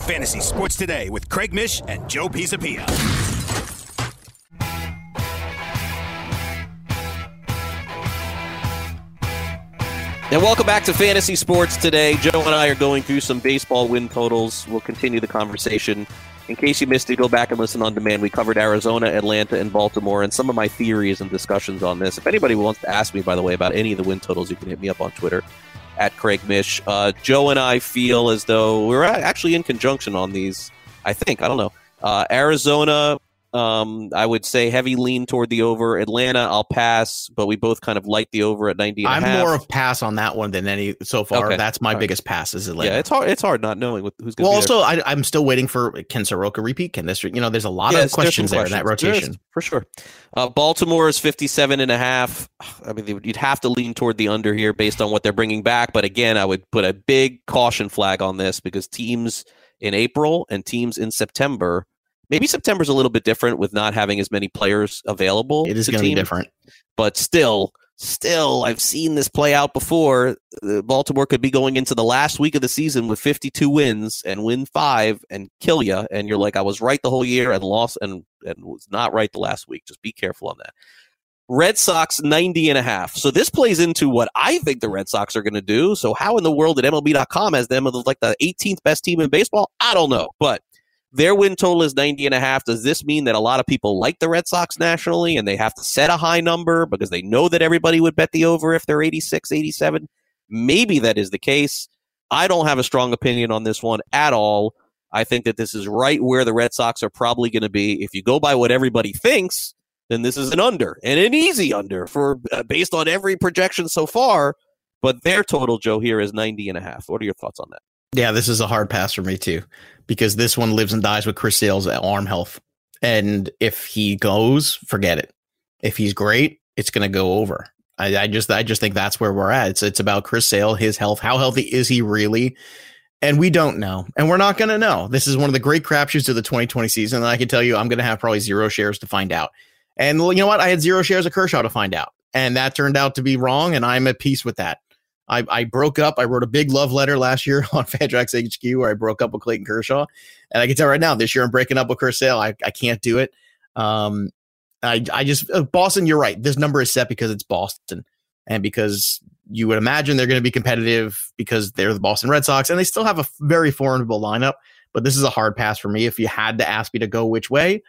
Fantasy Sports Today with Craig Mish and Joe Pisapia. And welcome back to Fantasy Sports today. Joe and I are going through some baseball win totals. We'll continue the conversation. In case you missed it, go back and listen on demand. We covered Arizona, Atlanta, and Baltimore, and some of my theories and discussions on this. If anybody wants to ask me, by the way, about any of the win totals, you can hit me up on Twitter at Craig Mish. Uh, Joe and I feel as though we're actually in conjunction on these. I think I don't know. Uh, Arizona, um, I would say heavy lean toward the over. Atlanta, I'll pass, but we both kind of like the over at 90. I'm more of pass on that one than any so far. Okay. That's my All biggest right. pass is Atlanta. Yeah, it's hard. It's hard not knowing who's going. To well, also I, am still waiting for can Soroka repeat? Can this? You know, there's a lot yes, of questions there questions. in that rotation for sure. Uh, Baltimore is 57 and a half. <sighs> I mean, you'd have to lean toward the under here based on what they're bringing back. But again, I would put a big caution flag on this because teams in April and teams in September Maybe September's a little bit different with not having as many players available. It is going to be different, but still, still, I've seen this play out before. Uh, Baltimore could be going into the last week of the season with 52 wins and win five and kill you, and you're like, I was right the whole year and lost and and was not right the last week. Just be careful on that. Red Sox 90 and a half. So this plays into what I think the Red Sox are going to do. So how in the world did MLB.com has them as like the 18th best team in baseball? I don't know, but their win total is 90 and a half. Does this mean that a lot of people like the Red Sox nationally and they have to set a high number because they know that everybody would bet the over if they're 86, 87? Maybe that is the case. I don't have a strong opinion on this one at all. I think that this is right where the Red Sox are probably going to be. If you go by what everybody thinks, then this is an under and an easy under for uh, based on every projection so far. But their total, Joe, here is 90 and a half. What are your thoughts on that? Yeah, this is a hard pass for me too, because this one lives and dies with Chris Sale's arm health. And if he goes, forget it. If he's great, it's going to go over. I, I, just, I just think that's where we're at. It's, it's about Chris Sale, his health. How healthy is he really? And we don't know, and we're not going to know. This is one of the great crapshoots of the 2020 season. And I can tell you, I'm going to have probably zero shares to find out. And you know what? I had zero shares of Kershaw to find out, and that turned out to be wrong. And I'm at peace with that. I, I broke up. I wrote a big love letter last year <laughs> on Fantrax HQ where I broke up with Clayton Kershaw. And I can tell right now, this year I'm breaking up with Chris Sale. I, I can't do it. Um, I, I just, uh, Boston, you're right. This number is set because it's Boston and because you would imagine they're going to be competitive because they're the Boston Red Sox and they still have a very formidable lineup. But this is a hard pass for me. If you had to ask me to go which way,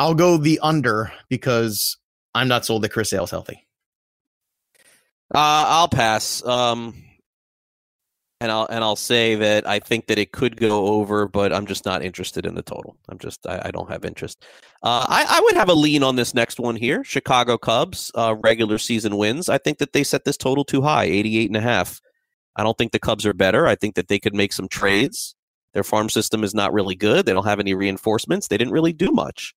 I'll go the under because I'm not sold that Chris Sale's healthy. Uh, I'll pass. Um, and I'll and I'll say that I think that it could go over, but I'm just not interested in the total. I'm just I, I don't have interest. Uh, I, I would have a lean on this next one here. Chicago Cubs uh, regular season wins. I think that they set this total too high, 88 and a half. I don't think the Cubs are better. I think that they could make some trades. Their farm system is not really good. They don't have any reinforcements. They didn't really do much.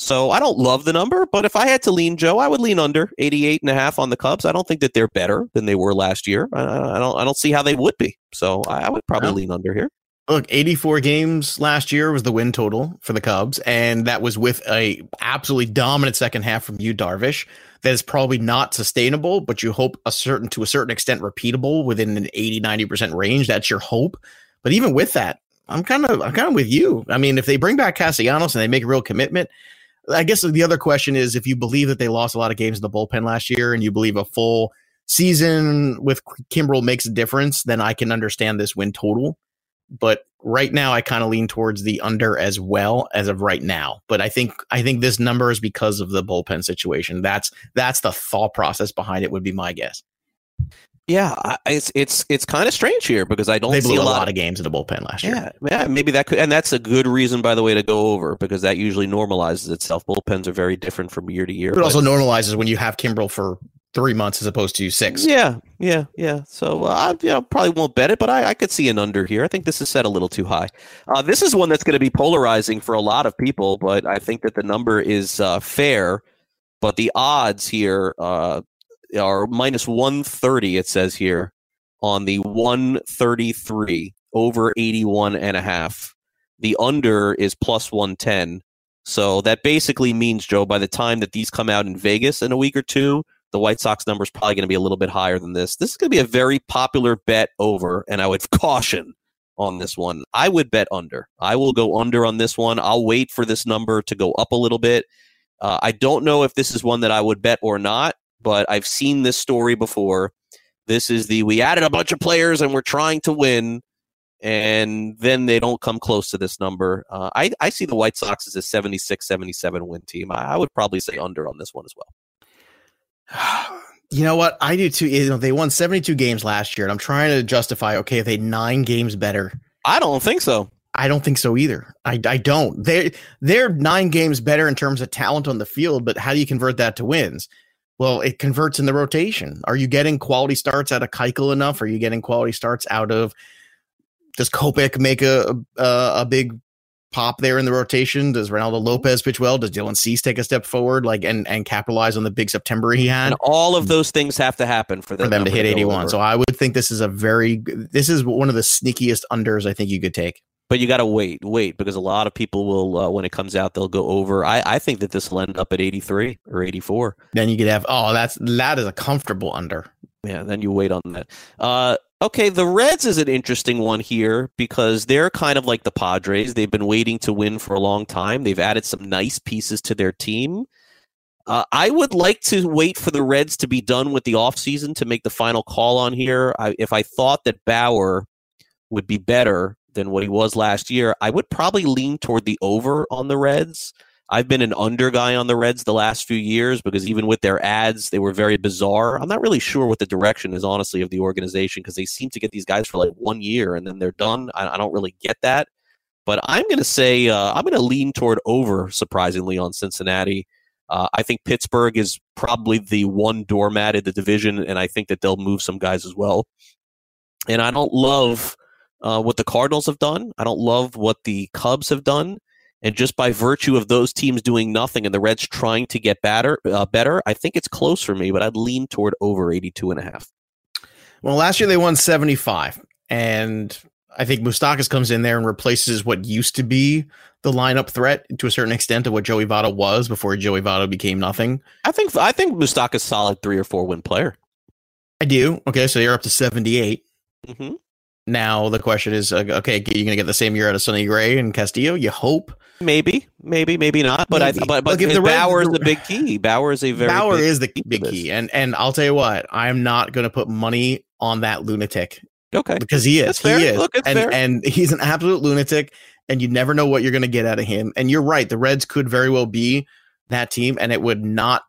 So I don't love the number, but if I had to lean, Joe, I would lean under 88 and a half on the Cubs. I don't think that they're better than they were last year. I, I don't I don't see how they would be. So I, I would probably lean under here. Look, 84 games last year was the win total for the Cubs, and that was with a absolutely dominant second half from Yu, Darvish. That is probably not sustainable, but you hope a certain to a certain extent repeatable within an 80, 90% range. That's your hope. But even with that, I'm kind of I'm kind of with you. I mean, if they bring back Castellanos and they make a real commitment, I guess the other question is if you believe that they lost a lot of games in the bullpen last year and you believe a full season with Kimbrel makes a difference, then I can understand this win total. But right now, I kind of lean towards the under as well as of right now. But I think I think this number is because of the bullpen situation. That's that's the thought process behind it. Would be my guess. Yeah, it's it's it's kind of strange here because I don't they see blew a lot, lot of games in the bullpen last year. Yeah, yeah, maybe that could, and that's a good reason, by the way, to go over because that usually normalizes itself. Bullpens are very different from year to year. But it also normalizes when you have Kimbrel for three months as opposed to six. Yeah, yeah, yeah. So uh, I you know, probably won't bet it, but I, I could see an under here. I think this is set a little too high. Uh, this is one that's going to be polarizing for a lot of people, but I think that the number is uh, fair. But the odds here uh, are minus 130, it says here, on the 133 over 81 and a half. The under is plus 110. So that basically means, Joe, by the time that these come out in Vegas in a week or two, the White Sox number is probably going to be a little bit higher than this. This is going to be a very popular bet over, and I would <laughs> caution on this one. I would bet under. I will go under on this one. I'll wait for this number to go up a little bit. Uh, I don't know if this is one that I would bet or not, but I've seen this story before. This is the we added a bunch of players and we're trying to win, and then they don't come close to this number. Uh, I, I see the White Sox as a 76 77 win team. I, I would probably say under on this one as well. <sighs> You know what? I do too. You know, they won 72 games last year, and I'm trying to justify, okay, if they nine games better. I don't think so. I don't think so either. I, I don't. They they're nine games better in terms of talent on the field, but how do you convert that to wins? Well, it converts in the rotation. Are you getting quality starts out of Keuchel enough? Are you getting quality starts out of? Does Kopech make a a, a big pop there in the rotation? Does Reynaldo mm-hmm. Lopez pitch well? Does Dylan Cease take a step forward, like and and capitalize on the big September he had? And all of mm. those things have to happen for, for them to hit 81. So I would think this is a very this is one of the sneakiest unders I think you could take. But you got to wait, wait, because a lot of people will, uh, when it comes out, they'll go over. I, I think that this will end up at 83 or 84. Then you could have, oh, that's that is a comfortable under. Yeah, then you wait on that. Uh, okay, the Reds is an interesting one here because they're kind of like the Padres. They've been waiting to win for a long time. They've added some nice pieces to their team. Uh, I would like to wait for the Reds to be done with the offseason to make the final call on here. I, if I thought that Bauer would be better than what he was last year, I would probably lean toward the over on the Reds. I've been an under guy on the Reds the last few years because even with their ads, they were very bizarre. I'm not really sure what the direction is, honestly, of the organization because they seem to get these guys for like one year and then they're done. I, I don't really get that. But I'm going to say uh, I'm going to lean toward over, surprisingly, on Cincinnati. Uh, I think Pittsburgh is probably the one doormat in the division, and I think that they'll move some guys as well. And I don't love uh, what the Cardinals have done. I don't love what the Cubs have done. And just by virtue of those teams doing nothing and the Reds trying to get better, uh, better, I think it's close for me, but I'd lean toward over 82 and a half. Well, last year they won 75. And I think Moustakas comes in there and replaces what used to be the lineup threat to a certain extent of what Joey Votto was before Joey Votto became nothing. I think I think Moustakas solid three or four win player. I do. Okay, so you're up to 78. Mm-hmm. Now the question is, uh, okay, you're going to get the same year out of Sonny Gray and Castillo. You hope. Maybe, maybe, maybe not. But maybe. I, but but the Bauer is the big key. Bauer is a very Bauer big is the big key, and and I'll tell you what, I'm not going to put money on that lunatic. Okay, because he is, he is, Look, and fair. and he's an absolute lunatic, and you never know what you're going to get out of him. And you're right, the Reds could very well be that team, and it would not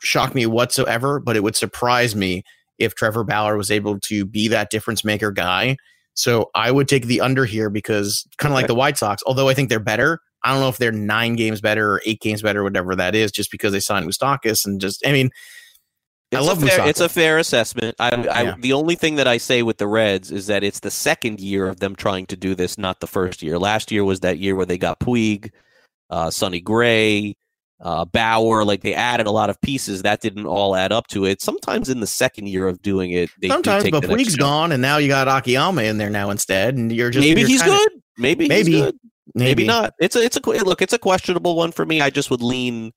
shock me whatsoever, but it would surprise me if Trevor Bauer was able to be that difference maker guy. So I would take the under here because kind of like the White Sox, although I think they're better. I don't know if they're nine games better or eight games better, whatever that is, just because they signed Moustakas and just, I mean, It's I love a fair, Moustakas. It's a fair assessment. I, I, Yeah. The only thing that I say with the Reds is that it's the second year of them trying to do this, not the first year. Last year was that year where they got Puig, uh, Sonny Gray, uh, Bauer. Like they added a lot of pieces that didn't all add up to it. Sometimes in the second year of doing it, they Sometimes, take but Puig's gone, and now you got Akiyama in there now instead, and you're just Maybe you're he's kinda- good. Maybe Maybe. he's good. Maybe. Maybe. not. It's a it's a look. It's a questionable one for me. I just would lean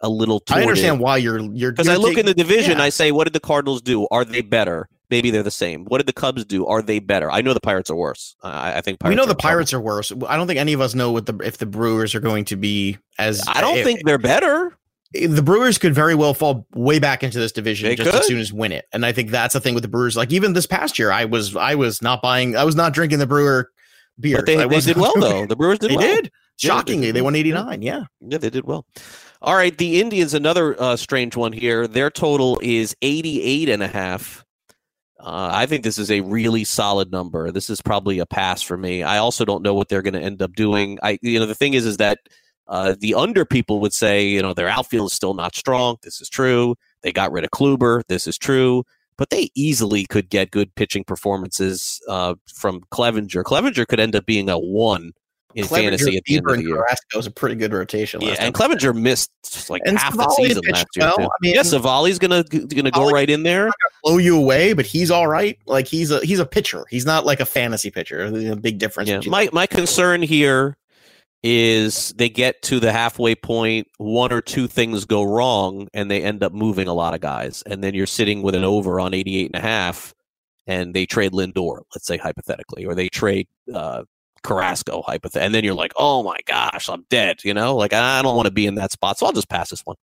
a little. Toward I understand it. why you're you're because I look taking- in the division. yeah. I say, what did the Cardinals do? Are they better? Maybe they're the same. What did the Cubs do? Are they better? I know the Pirates are worse. I, I think Pirates we know the trouble. Pirates are worse. I don't think any of us know what the if the Brewers are going to be as. I don't if- think they're better. the Brewers could very well fall way back into this division They just could. as soon as win it. And I think that's the thing with the Brewers. Like even this past year, I was I was not buying. I was not drinking the Brewer beer. But they, they did well though. The Brewers did They well. did. Yeah, Shockingly, did they won 89. Yeah. Yeah, they did well. All right, the Indians, another uh, strange one here. Their total is 88 and a half. Uh, I think this is a really solid number. This is probably a pass for me. I also don't know what they're going to end up doing. I, you know, the thing is, is that uh, the under people would say, you know, their outfield is still not strong. This is true. They got rid of Kluber. This is true. But they easily could get good pitching performances uh, from Clevinger. Clevinger could end up being a one in Clevinger, fantasy at the end of the year. Carrasco is a pretty good rotation. Yeah, and. Clevinger missed like And half the season last year. well. I mean- yeah, Civale's gonna gonna go right in there. blow you away, but he's all right. Like he's a he's a pitcher. He's not like a fantasy pitcher. There's a big difference. Yeah, my my concern here is they get to the halfway point, one or two things go wrong, and they end up moving a lot of guys, and then you're sitting with an over on 88 and a half, and they trade Lindor, let's say hypothetically, or they trade uh, Carrasco hypothetically, and then you're like, oh my gosh, I'm dead. You know, like I don't want to be in that spot, so I'll just pass this one.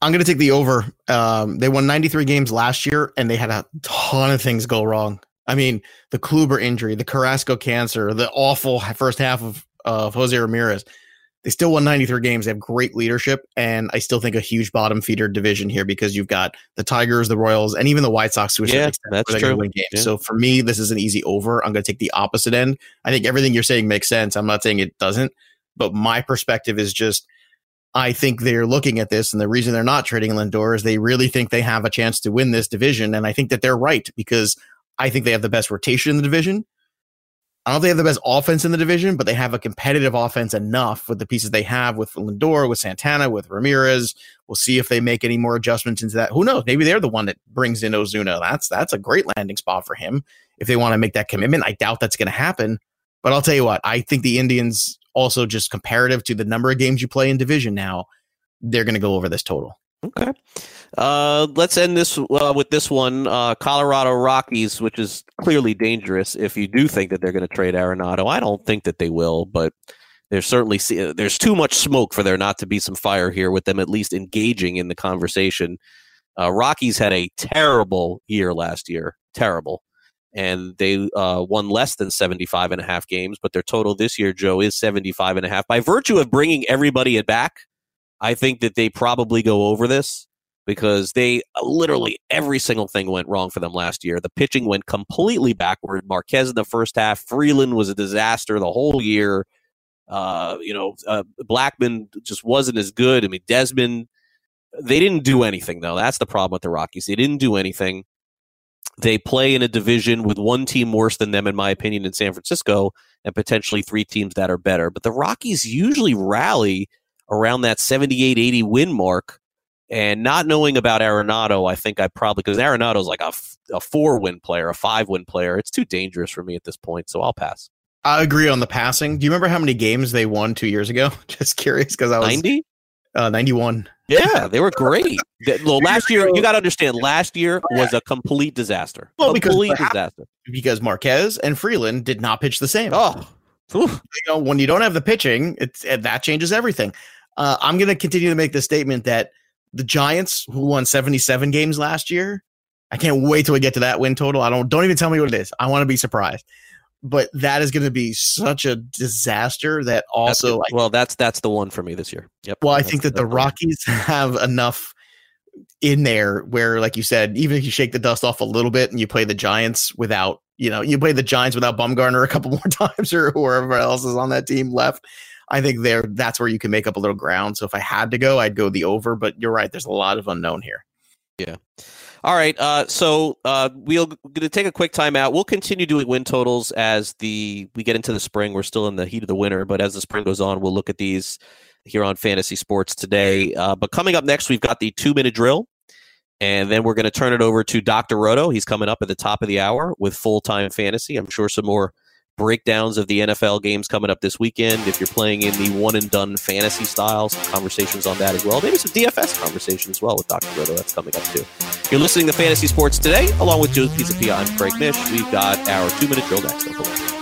I'm going to take the over. Um, they won 93 games last year, and they had a ton of things go wrong. I mean, the Kluber injury, the Carrasco cancer, the awful first half of of Jose Ramirez. They still won 93 games. They have great leadership, and I still think a huge bottom feeder division here because you've got the Tigers, the Royals, and even the White Sox certain Yeah, that's where they're gonna true. Win games. Yeah. So for me, this is an easy over. I'm going to take the opposite end. I think everything you're saying makes sense. I'm not saying it doesn't, but my perspective is just I think they're looking at this, and the reason they're not trading Lindor is they really think they have a chance to win this division, and I think that they're right because I think they have the best rotation in the division. I don't think they have the best offense in the division, but they have a competitive offense enough with the pieces they have with Lindor, with Santana, with Ramirez. We'll see if they make any more adjustments into that. Who knows? Maybe they're the one that brings in Ozuna. That's that's a great landing spot for him if they want to make that commitment. I doubt that's going to happen, but I'll tell you what. I think the Indians also just comparative to the number of games you play in division now, they're going to go over this total. Okay. Uh, let's end this uh, with this one. Uh, Colorado Rockies, which is clearly dangerous if you do think that they're going to trade Arenado. I don't think that they will, but there's certainly se- there's too much smoke for there not to be some fire here with them at least engaging in the conversation. Uh, Rockies had a terrible year last year, terrible, and they uh, won less than 75 and a half games, but their total this year, Joe, is 75 and a half. By virtue of bringing everybody back, I think that they probably go over this because they uh, literally every single thing went wrong for them last year. The pitching went completely backward. Marquez in the first half, Freeland was a disaster the whole year. Uh, you know, uh, Blackmon just wasn't as good. I mean, Desmond, they didn't do anything though. That's the problem with the Rockies. They didn't do anything. They play in a division with one team worse than them, in my opinion, in San Francisco, and potentially three teams that are better. But the Rockies usually rally around that 78 80 win mark. And not knowing about Arenado, I think I probably, because Arenado's like a, f- a four win player, a five win player. It's too dangerous for me at this point. So I'll pass. I agree on the passing. Do you remember how many games they won two years ago? <laughs> Just curious because I was 90? uh, 91. Yeah, they were great. Well, last year, you got to understand, last year was a complete disaster. Well, because complete happened- disaster. because Marquez and Freeland did not pitch the same. Oh, you know, when you don't have the pitching, it's it, that changes everything. Uh, I'm going to continue to make the statement that the Giants, who won 77 games last year, I can't wait till we get to that win total. I don't don't even tell me what it is. I want to be surprised. But that is going to be such a disaster that That's also good. well, that's that's the one for me this year. Yep. well, I That's- think that the that's one. Rockies have enough in there where, like you said, even if you shake the dust off a little bit and you play the Giants without, you know, you play the Giants without Bumgarner a couple <laughs> more times or whoever else is on that team left. I think there that's where you can make up a little ground. So if I had to go, I'd go the over. But you're right, there's a lot of unknown here. Yeah. All right. Uh, so uh, we're going to take a quick timeout. We'll continue doing win totals as the we get into the spring. We're still in the heat of the winter, but as the spring goes on, we'll look at these here on Fantasy Sports today. Uh, but coming up next, we've got the two minute drill, and then we're going to turn it over to Dr. Roto. He's coming up at the top of the hour with full time fantasy. I'm sure some more breakdowns of the NFL games coming up this weekend. If you're playing in the one and done fantasy style, some conversations on that as well. Maybe some DFS conversation as well with Dr. Roto. That's coming up too. You're listening to Fantasy Sports today, along with Joe Pisapia. I'm Craig Mish. We've got our two minute drill next.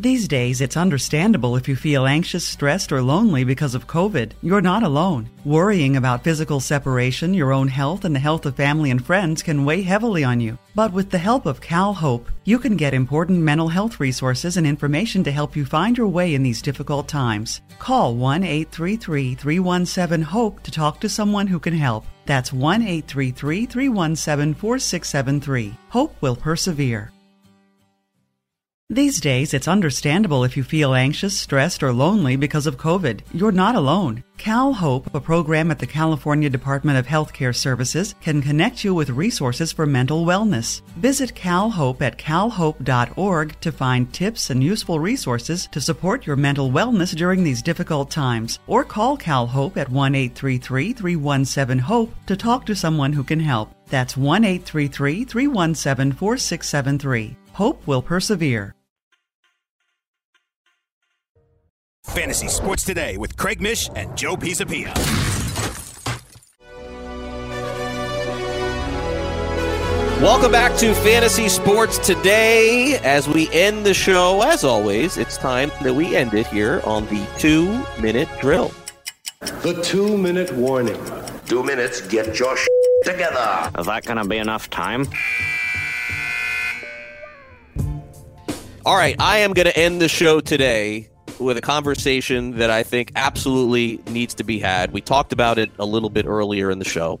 These days, it's understandable if you feel anxious, stressed, or lonely because of COVID. You're not alone. Worrying about physical separation, your own health, and the health of family and friends can weigh heavily on you. But with the help of Cal Hope, you can get important mental health resources and information to help you find your way in these difficult times. Call 1 833 317 HOPE to talk to someone who can help. That's 1 833 317 4673. Hope will persevere. These days, it's understandable if you feel anxious, stressed, or lonely because of COVID. You're not alone. Cal Hope, a program at the California Department of Healthcare Services, can connect you with resources for mental wellness. Visit CalHope at calhope.org to find tips and useful resources to support your mental wellness during these difficult times. Or call Cal Hope at 1 833 317 HOPE to talk to someone who can help. That's 1 833 317 4673. Hope will persevere. Fantasy Sports Today with Craig Mish and Joe Pisapia. Welcome back to Fantasy Sports Today. As we end the show, as always, it's time that we end it here on the two minute drill. The two minute warning. Two minutes, get your sh- together. Is that going to be enough time? All right, I am going to end the show today with a conversation that I think absolutely needs to be had. We talked about it a little bit earlier in the show.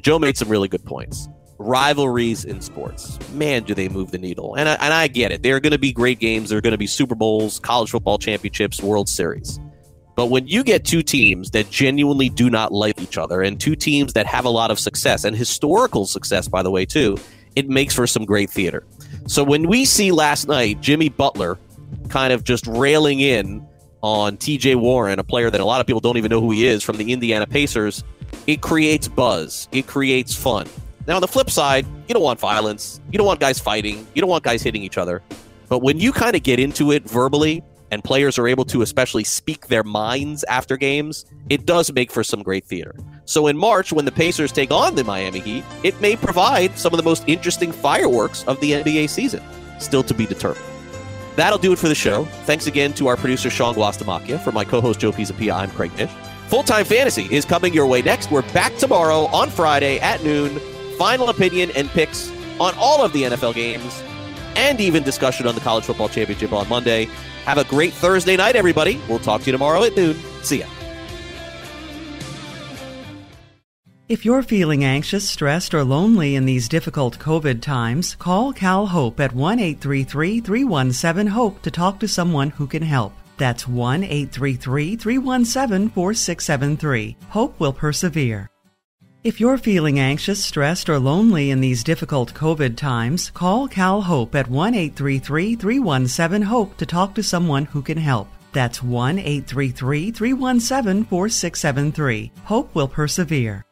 Joe made some really good points. Rivalries in sports, man, do they move the needle? And I, and I get it. There are going to be great games. There are going to be Super Bowls, college football championships, World Series. But when you get two teams that genuinely do not like each other, and two teams that have a lot of success and historical success, by the way, too, it makes for some great theater. So when we see last night Jimmy Butler kind of just railing in on TJ Warren, a player that a lot of people don't even know who he is from the Indiana Pacers, it creates buzz. It creates fun. Now, on the flip side, you don't want violence. You don't want guys fighting. You don't want guys hitting each other. But when you kind of get into it verbally and players are able to especially speak their minds after games, it does make for some great theater. So in March, when the Pacers take on the Miami Heat, it may provide some of the most interesting fireworks of the NBA season. Still to be determined. That'll do it for the show. Thanks again to our producer, Sean Guastamacchia. For my co host, Joe Pisapia, I'm Craig Mish. Full Time Fantasy is coming your way next. We're back tomorrow on Friday at noon. Final opinion and picks on all of the NFL games and even discussion on the College Football Championship on Monday. Have a great Thursday night, everybody. We'll talk to you tomorrow at noon. See ya. If you're feeling anxious, stressed, or lonely in these difficult COVID times, call Cal Hope at 1 833 317 HOPE to talk to someone who can help. That's 1 833 317 4673. Hope will persevere. If you're feeling anxious, stressed, or lonely in these difficult COVID times, call Cal Hope at 1 833 317 HOPE to talk to someone who can help. That's 1 833 317 4673. Hope will persevere.